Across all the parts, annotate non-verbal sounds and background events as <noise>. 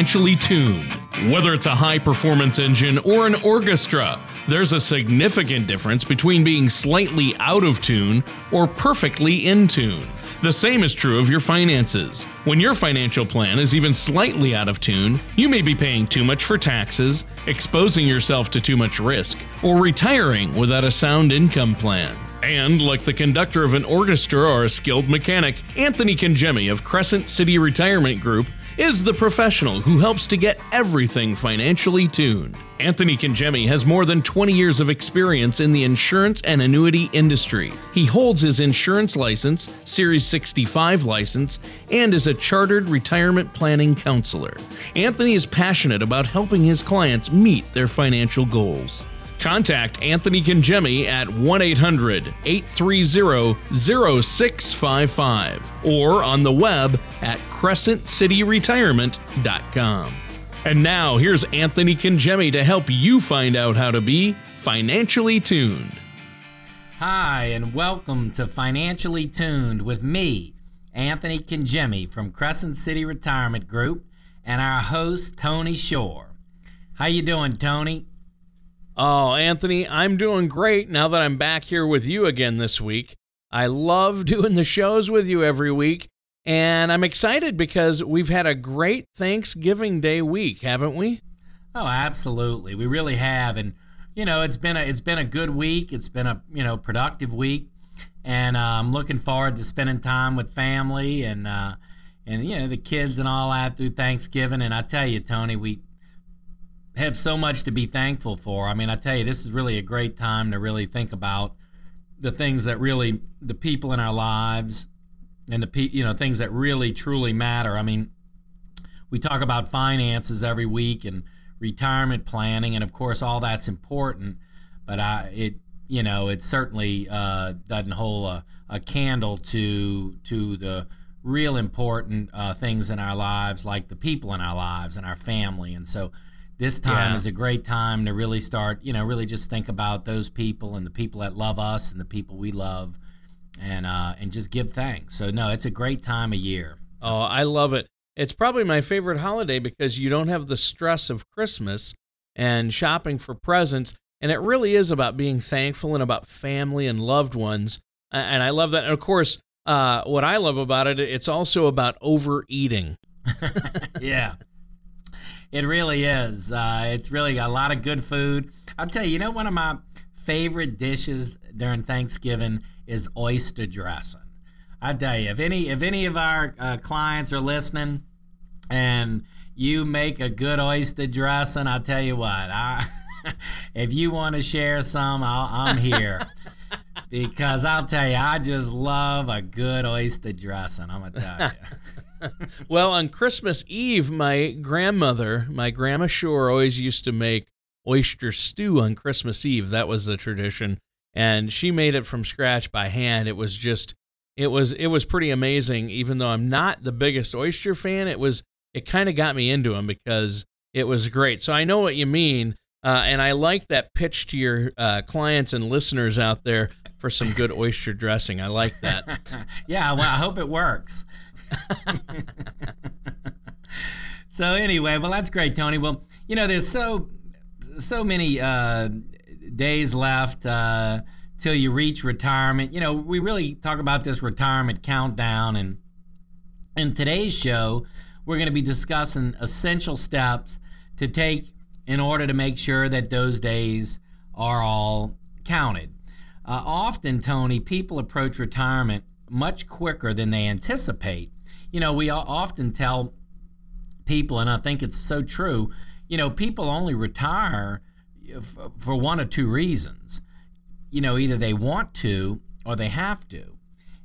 financially tuned. Whether it's a high performance engine or an orchestra, there's a significant difference between being slightly out of tune or perfectly in tune. The same is true of your finances. When your financial plan is even slightly out of tune, you may be paying too much for taxes, exposing yourself to too much risk, or retiring without a sound income plan. And, like the conductor of an orchestra or a skilled mechanic, Anthony Congemi of Crescent City Retirement Group is the professional who helps to get everything financially tuned. Anthony Congemi has more than 20 years of experience in the insurance and annuity industry. He holds his insurance license, Series 65 license, and is a chartered retirement planning counselor. Anthony is passionate about helping his clients meet their financial goals. Contact Anthony Congemi at 1 800 830 0655 or on the web at crescentcityretirement.com. And now here's Anthony Congemi to help you find out how to be financially tuned. Hi, and welcome to Financially Tuned with me, Anthony Congemi from Crescent City Retirement Group, and our host Tony Shore. How you doing, Tony? Oh, Anthony, I'm doing great now that I'm back here with you again this week. I love <laughs> doing the shows with you every week, and I'm excited because we've had a great Thanksgiving Day week, haven't we? Oh, absolutely. We really have and you know, it's been a it's been a good week. It's been a, you know, productive week. And uh, I'm looking forward to spending time with family and uh and you know, the kids and all that through Thanksgiving and I tell you, Tony, we have so much to be thankful for. I mean, I tell you, this is really a great time to really think about the things that really the people in our lives and the pe- you know things that really truly matter. I mean, we talk about finances every week and retirement planning, and of course, all that's important. But I, it you know, it certainly uh, doesn't hold a, a candle to to the real important uh, things in our lives, like the people in our lives and our family. And so, this time yeah. is a great time to really start, you know, really just think about those people and the people that love us and the people we love, and uh, and just give thanks. So no, it's a great time of year. Oh, I love it. It's probably my favorite holiday because you don't have the stress of Christmas and shopping for presents, and it really is about being thankful and about family and loved ones. And I love that. And of course, uh, what I love about it, it's also about overeating. <laughs> yeah. It really is. Uh, it's really a lot of good food. I'll tell you, you know, one of my favorite dishes during Thanksgiving is oyster dressing. I tell you, if any if any of our uh, clients are listening, and you make a good oyster dressing, I'll tell you what. I, <laughs> if you want to share some, i am here. <laughs> because I'll tell you, I just love a good oyster dressing. I'm gonna tell you. <laughs> well, on Christmas Eve, my grandmother, my grandma Shore, always used to make oyster stew on Christmas Eve. That was the tradition, and she made it from scratch by hand. It was just, it was, it was pretty amazing. Even though I'm not the biggest oyster fan, it was, it kind of got me into them because it was great. So I know what you mean. Uh, and I like that pitch to your uh, clients and listeners out there for some good oyster dressing. I like that. <laughs> yeah, well, I hope it works. <laughs> so anyway, well, that's great, Tony. Well, you know, there's so so many uh, days left uh, till you reach retirement. You know, we really talk about this retirement countdown, and in today's show, we're going to be discussing essential steps to take in order to make sure that those days are all counted. Uh, often, Tony, people approach retirement much quicker than they anticipate you know, we often tell people, and I think it's so true, you know, people only retire for one or two reasons. You know, either they want to or they have to.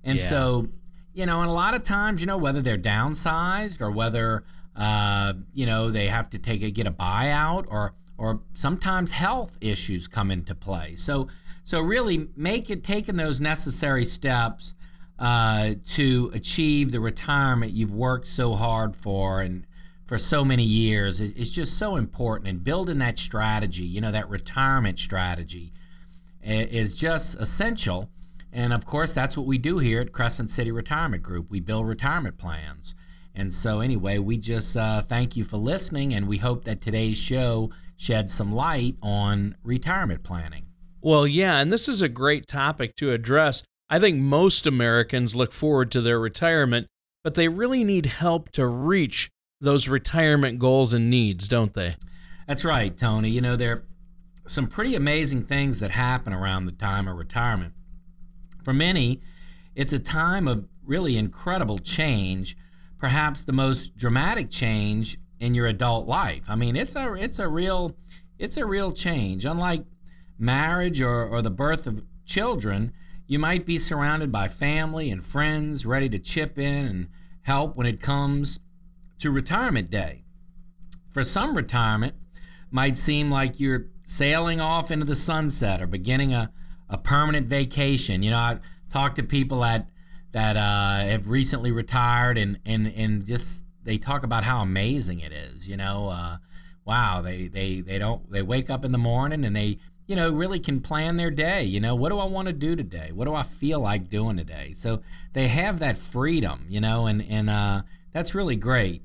And yeah. so, you know, and a lot of times, you know, whether they're downsized or whether, uh, you know, they have to take a, get a buyout or, or sometimes health issues come into play. So, so really make it taking those necessary steps uh, to achieve the retirement you've worked so hard for and for so many years is just so important. And building that strategy, you know, that retirement strategy is just essential. And of course, that's what we do here at Crescent City Retirement Group. We build retirement plans. And so, anyway, we just uh, thank you for listening, and we hope that today's show sheds some light on retirement planning. Well, yeah, and this is a great topic to address. I think most Americans look forward to their retirement, but they really need help to reach those retirement goals and needs, don't they? That's right, Tony. You know, there are some pretty amazing things that happen around the time of retirement. For many, it's a time of really incredible change, perhaps the most dramatic change in your adult life. I mean, it's a it's a real it's a real change. Unlike marriage or, or the birth of children, you might be surrounded by family and friends ready to chip in and help when it comes to retirement day. For some, retirement might seem like you're sailing off into the sunset or beginning a, a permanent vacation. You know, I talk to people that that uh, have recently retired and, and, and just they talk about how amazing it is. You know, uh, wow, they, they, they don't they wake up in the morning and they you know really can plan their day. You know, what do I want to do today? What do I feel like doing today? So they have that freedom. You know, and and uh, that's really great.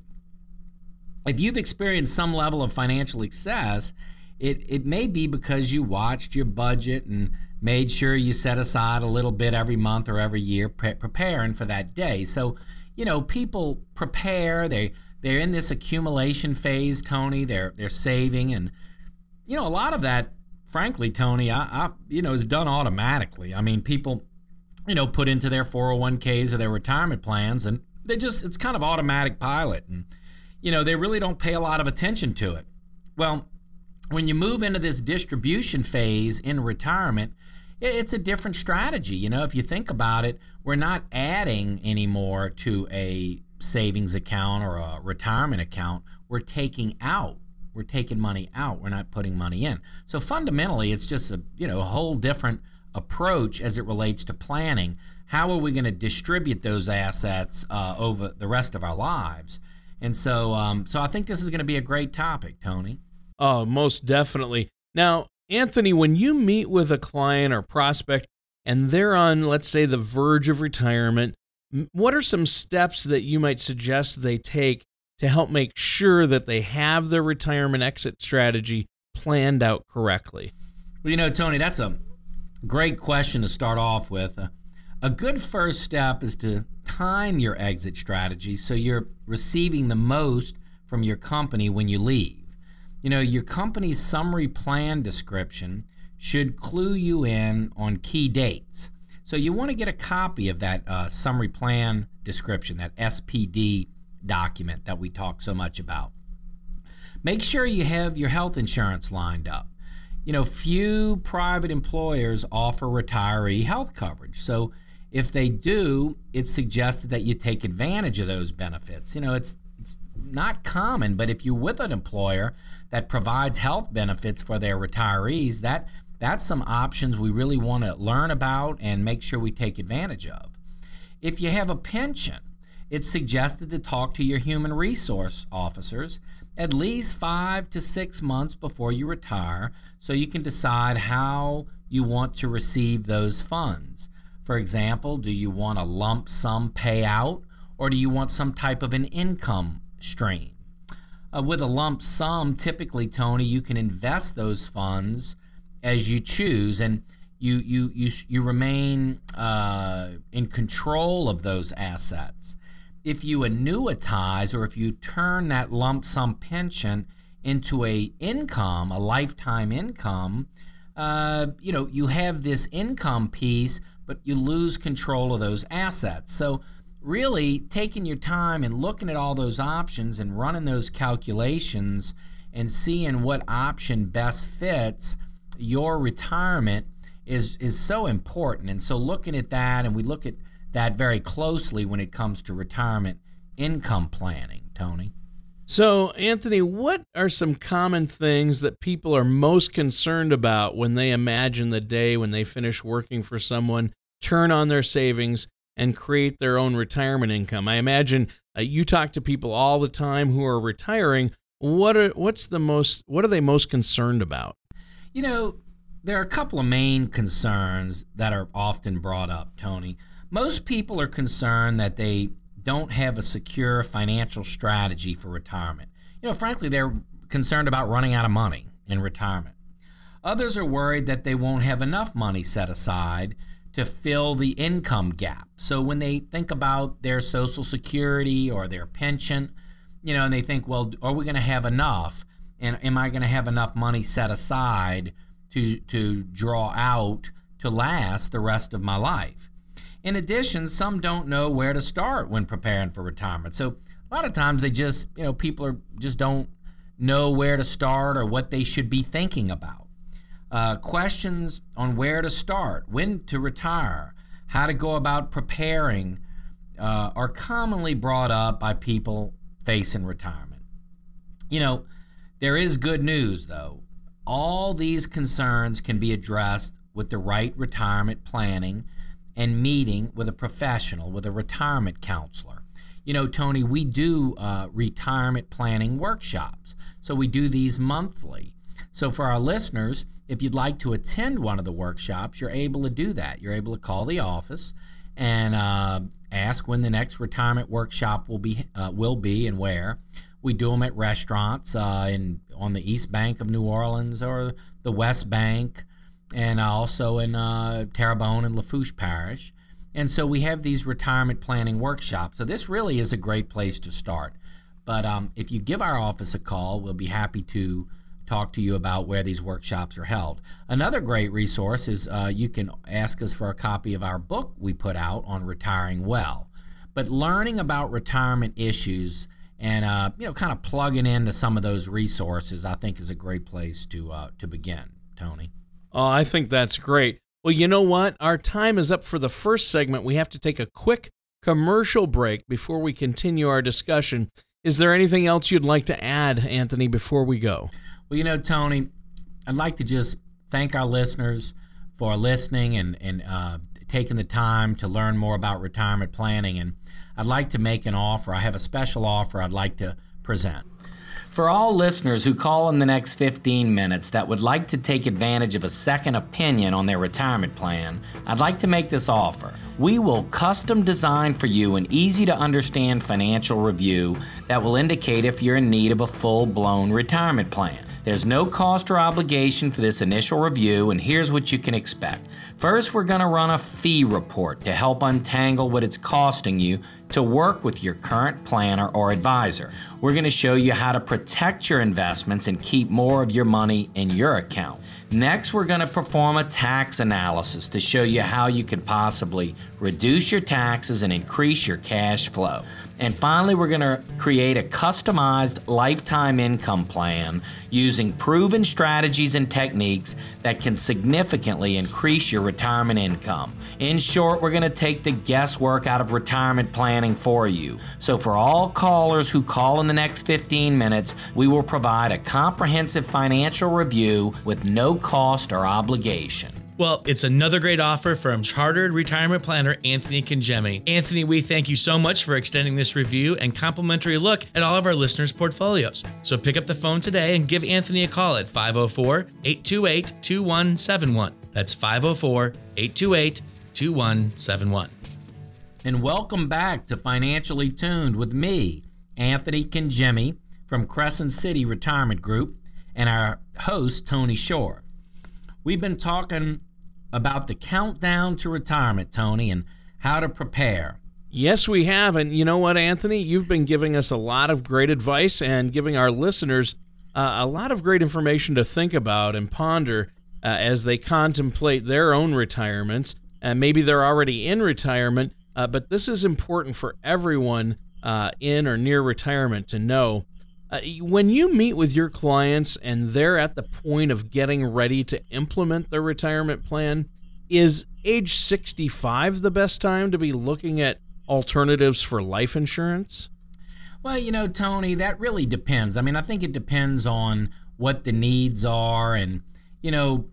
If you've experienced some level of financial success, it, it may be because you watched your budget and made sure you set aside a little bit every month or every year pre- preparing for that day. So, you know, people prepare, they they're in this accumulation phase, Tony. They're they're saving and you know, a lot of that frankly, Tony, I, I you know, is done automatically. I mean, people you know, put into their 401k's or their retirement plans and they just it's kind of automatic pilot and you know, they really don't pay a lot of attention to it. Well, when you move into this distribution phase in retirement, it's a different strategy. You know, if you think about it, we're not adding anymore to a savings account or a retirement account. We're taking out. We're taking money out. We're not putting money in. So fundamentally, it's just a you know a whole different approach as it relates to planning. How are we going to distribute those assets uh, over the rest of our lives? And so, um, so I think this is going to be a great topic, Tony. Oh, most definitely. Now, Anthony, when you meet with a client or prospect and they're on, let's say, the verge of retirement, what are some steps that you might suggest they take to help make sure that they have their retirement exit strategy planned out correctly? Well, you know, Tony, that's a great question to start off with. Uh, a good first step is to time your exit strategy so you're receiving the most from your company when you leave. You know, your company's summary plan description should clue you in on key dates. So you want to get a copy of that uh, summary plan description, that SPD document that we talk so much about. Make sure you have your health insurance lined up. You know, few private employers offer retiree health coverage. So if they do, it's suggested that you take advantage of those benefits. You know, it's it's not common, but if you're with an employer that provides health benefits for their retirees, that that's some options we really want to learn about and make sure we take advantage of. If you have a pension, it's suggested to talk to your human resource officers at least five to six months before you retire so you can decide how you want to receive those funds. For example, do you want a lump sum payout or do you want some type of an income stream? Uh, with a lump sum, typically, Tony, you can invest those funds as you choose, and you you you you remain uh, in control of those assets. If you annuitize or if you turn that lump sum pension into a income, a lifetime income, uh, you know you have this income piece, but you lose control of those assets. So really taking your time and looking at all those options and running those calculations and seeing what option best fits your retirement is is so important. And so looking at that and we look at that very closely when it comes to retirement income planning, Tony. So, Anthony, what are some common things that people are most concerned about when they imagine the day when they finish working for someone, turn on their savings, and create their own retirement income. I imagine uh, you talk to people all the time who are retiring. What are what's the most what are they most concerned about? You know, there are a couple of main concerns that are often brought up, Tony. Most people are concerned that they don't have a secure financial strategy for retirement. You know, frankly, they're concerned about running out of money in retirement. Others are worried that they won't have enough money set aside to fill the income gap. So when they think about their Social Security or their pension, you know, and they think, well, are we going to have enough? And am I going to have enough money set aside to, to draw out to last the rest of my life? In addition, some don't know where to start when preparing for retirement. So a lot of times they just, you know, people are just don't know where to start or what they should be thinking about. Uh, questions on where to start, when to retire, how to go about preparing uh, are commonly brought up by people facing retirement. You know, there is good news though. All these concerns can be addressed with the right retirement planning and meeting with a professional, with a retirement counselor. You know, Tony, we do uh, retirement planning workshops. So we do these monthly. So for our listeners, if you'd like to attend one of the workshops, you're able to do that. You're able to call the office and uh, ask when the next retirement workshop will be uh, will be and where. We do them at restaurants uh, in on the East Bank of New Orleans or the West Bank, and also in uh, Terrebonne and Lafourche Parish. And so we have these retirement planning workshops. So this really is a great place to start. But um, if you give our office a call, we'll be happy to talk to you about where these workshops are held. Another great resource is uh, you can ask us for a copy of our book we put out on retiring well. But learning about retirement issues and uh, you know kind of plugging into some of those resources, I think, is a great place to uh, to begin. Tony. Oh, I think that's great. Well, you know what? Our time is up for the first segment. We have to take a quick commercial break before we continue our discussion. Is there anything else you'd like to add, Anthony, before we go? Well, you know, Tony, I'd like to just thank our listeners for listening and, and uh, taking the time to learn more about retirement planning. And I'd like to make an offer. I have a special offer I'd like to present. For all listeners who call in the next 15 minutes that would like to take advantage of a second opinion on their retirement plan, I'd like to make this offer. We will custom design for you an easy to understand financial review that will indicate if you're in need of a full blown retirement plan. There's no cost or obligation for this initial review, and here's what you can expect. First, we're going to run a fee report to help untangle what it's costing you to work with your current planner or advisor. We're going to show you how to protect your investments and keep more of your money in your account. Next, we're going to perform a tax analysis to show you how you can possibly reduce your taxes and increase your cash flow. And finally, we're going to create a customized lifetime income plan using proven strategies and techniques that can significantly increase your retirement income. In short, we're going to take the guesswork out of retirement planning for you. So, for all callers who call in the next 15 minutes, we will provide a comprehensive financial review with no cost or obligation. Well, it's another great offer from Chartered Retirement Planner Anthony Congemi. Anthony, we thank you so much for extending this review and complimentary look at all of our listeners' portfolios. So pick up the phone today and give Anthony a call at 504 828 2171. That's 504 828 2171. And welcome back to Financially Tuned with me, Anthony Congemi from Crescent City Retirement Group, and our host, Tony Shore. We've been talking about the countdown to retirement, Tony, and how to prepare. Yes, we have. And you know what, Anthony? You've been giving us a lot of great advice and giving our listeners uh, a lot of great information to think about and ponder uh, as they contemplate their own retirements. And maybe they're already in retirement, uh, but this is important for everyone uh, in or near retirement to know. Uh, when you meet with your clients and they're at the point of getting ready to implement their retirement plan, is age 65 the best time to be looking at alternatives for life insurance? Well, you know, Tony, that really depends. I mean, I think it depends on what the needs are. And, you know,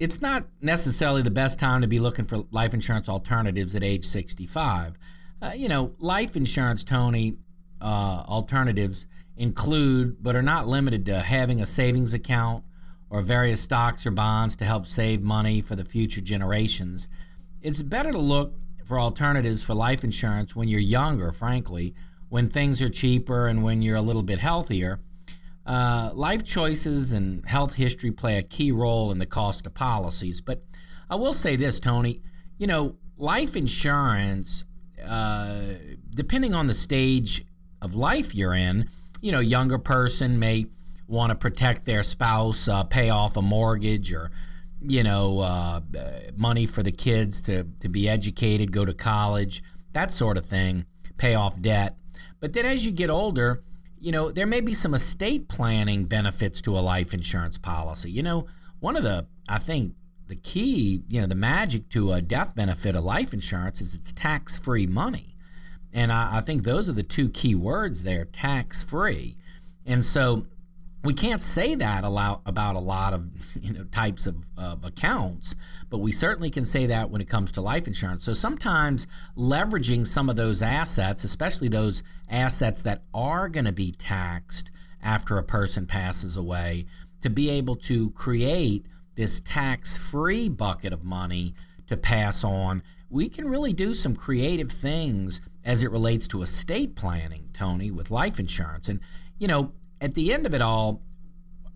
it's not necessarily the best time to be looking for life insurance alternatives at age 65. Uh, you know, life insurance, Tony, uh, alternatives include, but are not limited to, having a savings account or various stocks or bonds to help save money for the future generations. It's better to look for alternatives for life insurance when you're younger, frankly, when things are cheaper and when you're a little bit healthier. Uh, life choices and health history play a key role in the cost of policies. But I will say this, Tony, you know, life insurance, uh, depending on the stage of life you're in, you know, younger person may want to protect their spouse, uh, pay off a mortgage or, you know, uh, money for the kids to, to be educated, go to college, that sort of thing, pay off debt. But then as you get older, you know, there may be some estate planning benefits to a life insurance policy. You know, one of the, I think, the key, you know, the magic to a death benefit of life insurance is it's tax free money. And I, I, think those are the two key words there tax free. And so we can't say that about a lot of <laughs> you know types of, of, accounts, but we certainly can say that when it comes to life insurance. So sometimes leveraging some of those assets, especially those assets that are going to be taxed after a person passes away, to be able to create this tax-free bucket of money to pass on, we can really do some creative things as it relates to estate planning, Tony, with life insurance. And you know, at the end of it all,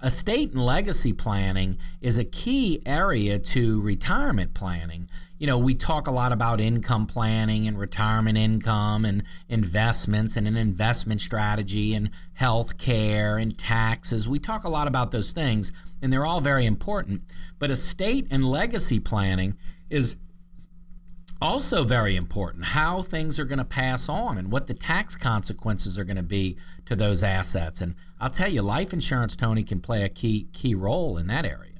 estate and legacy planning is a key area to retirement planning. You know, we talk a lot about income planning and retirement income and investments and an investment strategy and health care and taxes. We talk a lot about those things, and they're all very important. But estate and legacy planning is also very important how things are going to pass on and what the tax consequences are going to be to those assets. And i'll tell you life insurance tony can play a key key role in that area.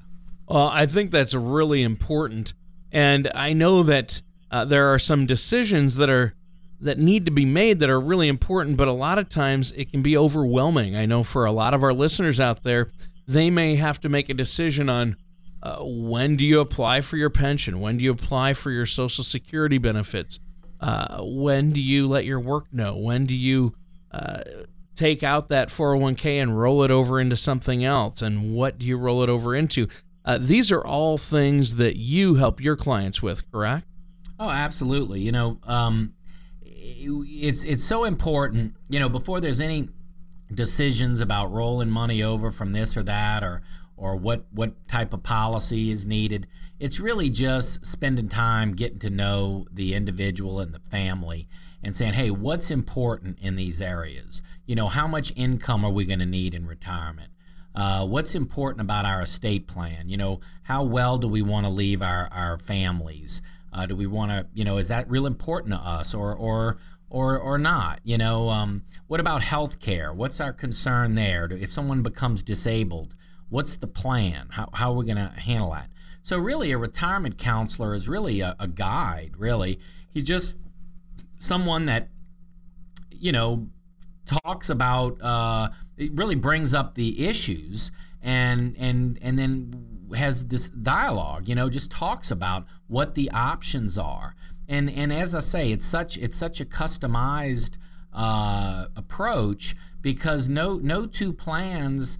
Well i think that's really important. And i know that uh, there are some decisions that are that need to be made that are really important but a lot of times it can be overwhelming. I know for a lot of our listeners out there they may have to make a decision on uh, when do you apply for your pension? When do you apply for your Social Security benefits? Uh, when do you let your work know? When do you uh, take out that 401k and roll it over into something else? And what do you roll it over into? Uh, these are all things that you help your clients with, correct? Oh, absolutely. You know, um, it's it's so important. You know, before there's any decisions about rolling money over from this or that, or or what what type of policy is needed. It's really just spending time getting to know the individual and the family and saying, "Hey, what's important in these areas? You know, how much income are we going to need in retirement? Uh, what's important about our estate plan? You know, how well do we want to leave our our families? Uh, do we want to, you know, is that real important to us, or or or or not? You know, um, what about health care? What's our concern there? If someone becomes disabled, What's the plan? How, how are we going to handle that? So, really, a retirement counselor is really a, a guide, really. He's just someone that, you know, talks about, uh, it really brings up the issues and, and, and then has this dialogue, you know, just talks about what the options are. And, and as I say, it's such, it's such a customized uh, approach because no, no two plans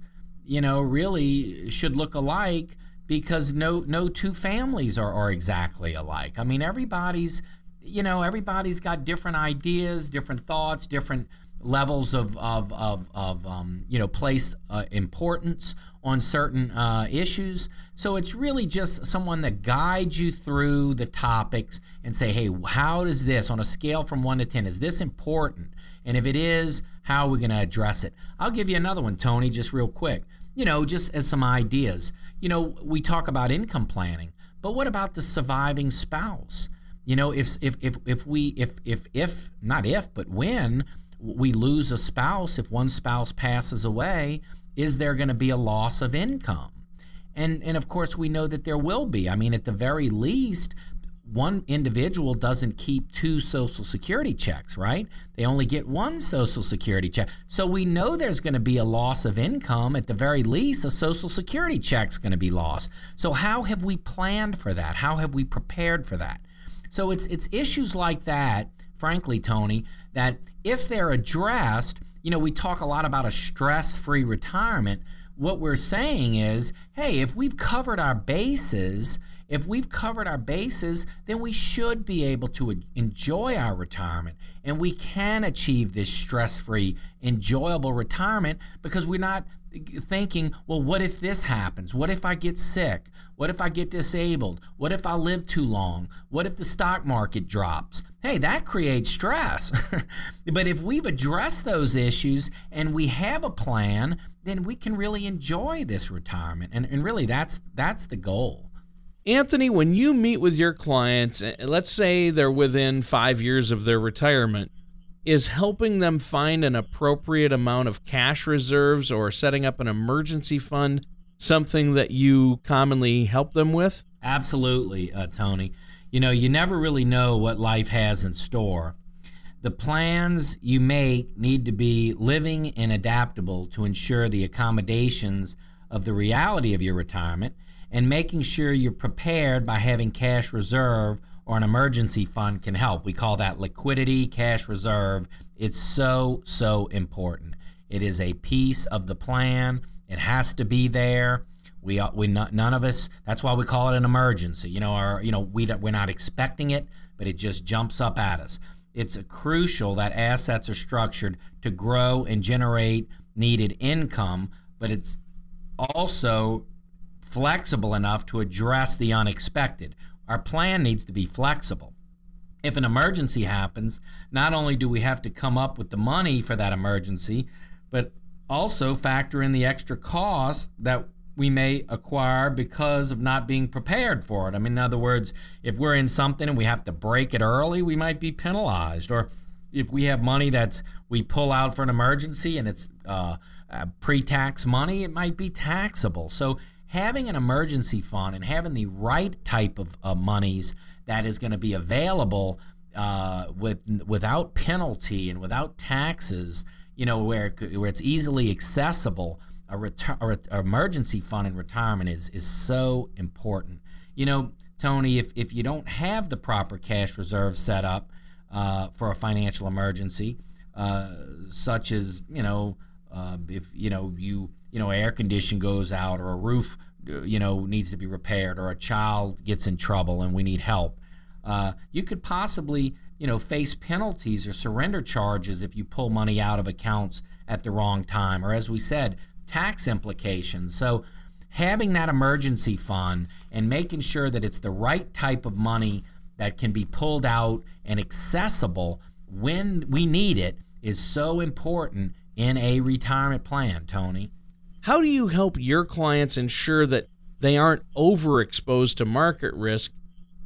you know, really should look alike because no no two families are, are exactly alike. I mean, everybody's you know everybody's got different ideas, different thoughts, different levels of of of, of um, you know place uh, importance on certain uh, issues. So it's really just someone that guides you through the topics and say, hey, how does this on a scale from one to ten is this important? And if it is, how are we going to address it? I'll give you another one, Tony, just real quick you know, just as some ideas. You know, we talk about income planning, but what about the surviving spouse? You know, if if if if we if if if not if but when we lose a spouse, if one spouse passes away, is there going to be a loss of income? And and of course we know that there will be. I mean, at the very least, one individual doesn't keep two social security checks, right? They only get one social security check. So we know there's going to be a loss of income. At the very least, a social security check's going to be lost. So how have we planned for that? How have we prepared for that? So it's it's issues like that, frankly, Tony, that if they're addressed, you know, we talk a lot about a stress-free retirement what we're saying is, hey, if we've covered our bases, if we've covered our bases, then we should be able to enjoy our retirement and we can achieve this stress free, enjoyable retirement because we're not thinking, well, what if this happens? What if I get sick? What if I get disabled? What if I live too long? What if the stock market drops? Hey, that creates stress. <laughs> but if we've addressed those issues and we have a plan, then we can really enjoy this retirement. And, and really, that's that's the goal. Anthony, when you meet with your clients, eh, let's say they're within five years of their retirement, is helping them find an appropriate amount of cash reserves or setting up an emergency fund something that you commonly help them with? Absolutely, uh, Tony. You know, you never really know what life has in store. The plans you make need to be living and adaptable to ensure the accommodations of the reality of your retirement and making sure you're prepared by having cash reserve or an emergency fund can help. We call that liquidity, cash reserve. It's so, so important. It is a piece of the plan. It has to be there. We, uh, we not, none of us. That's why we call it an emergency. You know, our, you know, we we're not expecting it, but it just jumps up at us. It's crucial that assets are structured to grow and generate needed income, but it's also flexible enough to address the unexpected. Our plan needs to be flexible. If an emergency happens, not only do we have to come up with the money for that emergency, but also factor in the extra cost that we may acquire because of not being prepared for it. I mean, in other words, if we're in something and we have to break it early, we might be penalized. Or if we have money that's we pull out for an emergency and it's uh, pre-tax money, it might be taxable. So having an emergency fund and having the right type of uh, monies that is going to be available uh, with without penalty and without taxes, you know, where where it's easily accessible, a, a, a emergency fund in retirement is is so important. You know, Tony, if if you don't have the proper cash reserve set up uh, for a financial emergency, uh, such as you know, uh, if you know you you know, air condition goes out or a roof, you know, needs to be repaired or a child gets in trouble and we need help. Uh, you could possibly, you know, face penalties or surrender charges if you pull money out of accounts at the wrong time, or as we said, tax implications. So, having that emergency fund and making sure that it's the right type of money that can be pulled out and accessible when we need it is so important in a retirement plan, Tony. How do you help your clients ensure that they aren't overexposed to market risk,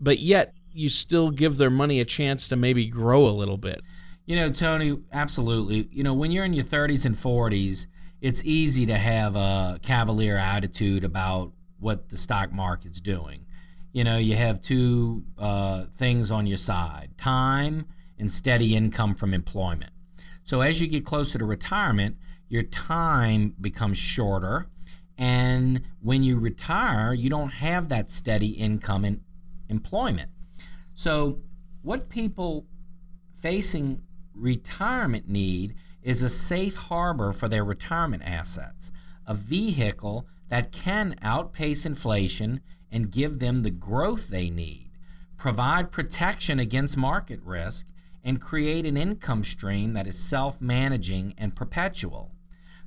but yet you still give their money a chance to maybe grow a little bit? You know, Tony, absolutely. You know, when you're in your 30s and 40s, it's easy to have a cavalier attitude about what the stock market's doing. You know, you have two uh, things on your side time and steady income from employment. So as you get closer to retirement, your time becomes shorter. And when you retire, you don't have that steady income and employment. So, what people facing retirement need is a safe harbor for their retirement assets, a vehicle that can outpace inflation and give them the growth they need, provide protection against market risk, and create an income stream that is self managing and perpetual.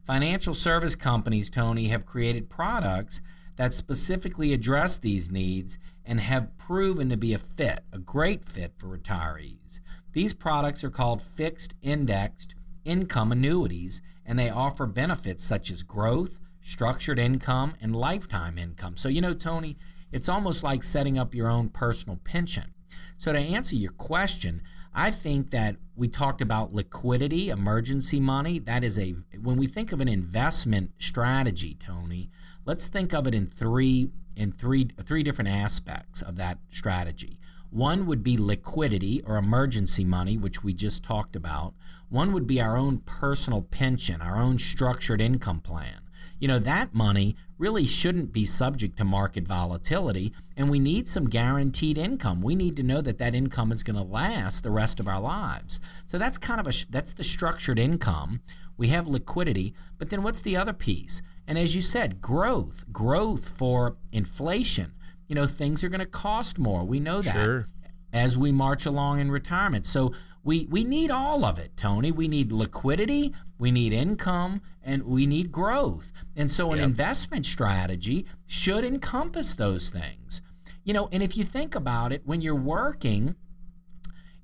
Financial service companies, Tony, have created products that specifically address these needs and have proven to be a fit, a great fit for retirees. These products are called fixed indexed income annuities, and they offer benefits such as growth, structured income, and lifetime income. So, you know, Tony, it's almost like setting up your own personal pension. So, to answer your question, I think that we talked about liquidity, emergency money. That is a when we think of an investment strategy, Tony, let's think of it in three in three three different aspects of that strategy. One would be liquidity or emergency money, which we just talked about. One would be our own personal pension, our own structured income plan you know, that money really shouldn't be subject to market volatility. And we need some guaranteed income. We need to know that that income is going to last the rest of our lives. So that's kind of a, that's the structured income. We have liquidity. But then what's the other piece? And as you said, growth, growth for inflation. You know, things are going to cost more. We know that Sure. as we march along in retirement. So we we need all of it, Tony. We need liquidity, we need income, and we need growth. And so an investment strategy should encompass those things. You know, and if you think about it, when you're working,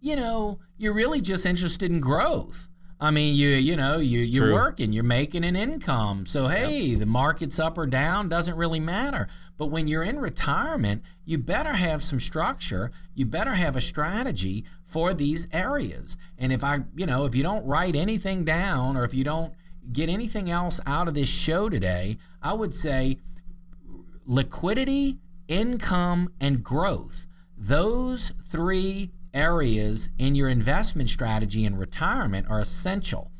you know, you're really just interested in growth. I mean, you you know, you you're True. working, you're making an income. So hey, the market's up or down doesn't really matter. But when you're in retirement, you better have some structure. You better have a strategy for these areas. And if I, you know, if you don't write anything down or if you don't get anything else out of this show today, I would say liquidity, income, and growth. Those three areas in your investment strategy in retirement are essential.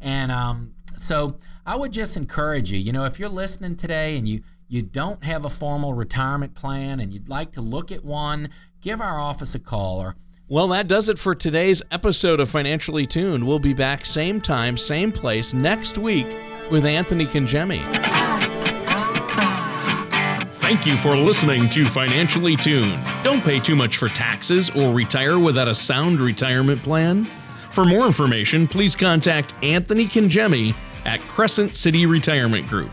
And um, so I would just encourage you, you know, if you're listening today and you you don't have a formal retirement plan and you'd like to look at one, give our office a call or Well, that does it for today's episode of Financially Tuned. We'll be back same time, same place next week with Anthony Congemi. Thank you for listening to Financially Tuned. Don't pay too much for taxes or retire without a sound retirement plan. For more information, please contact Anthony Congemi at Crescent City Retirement Group.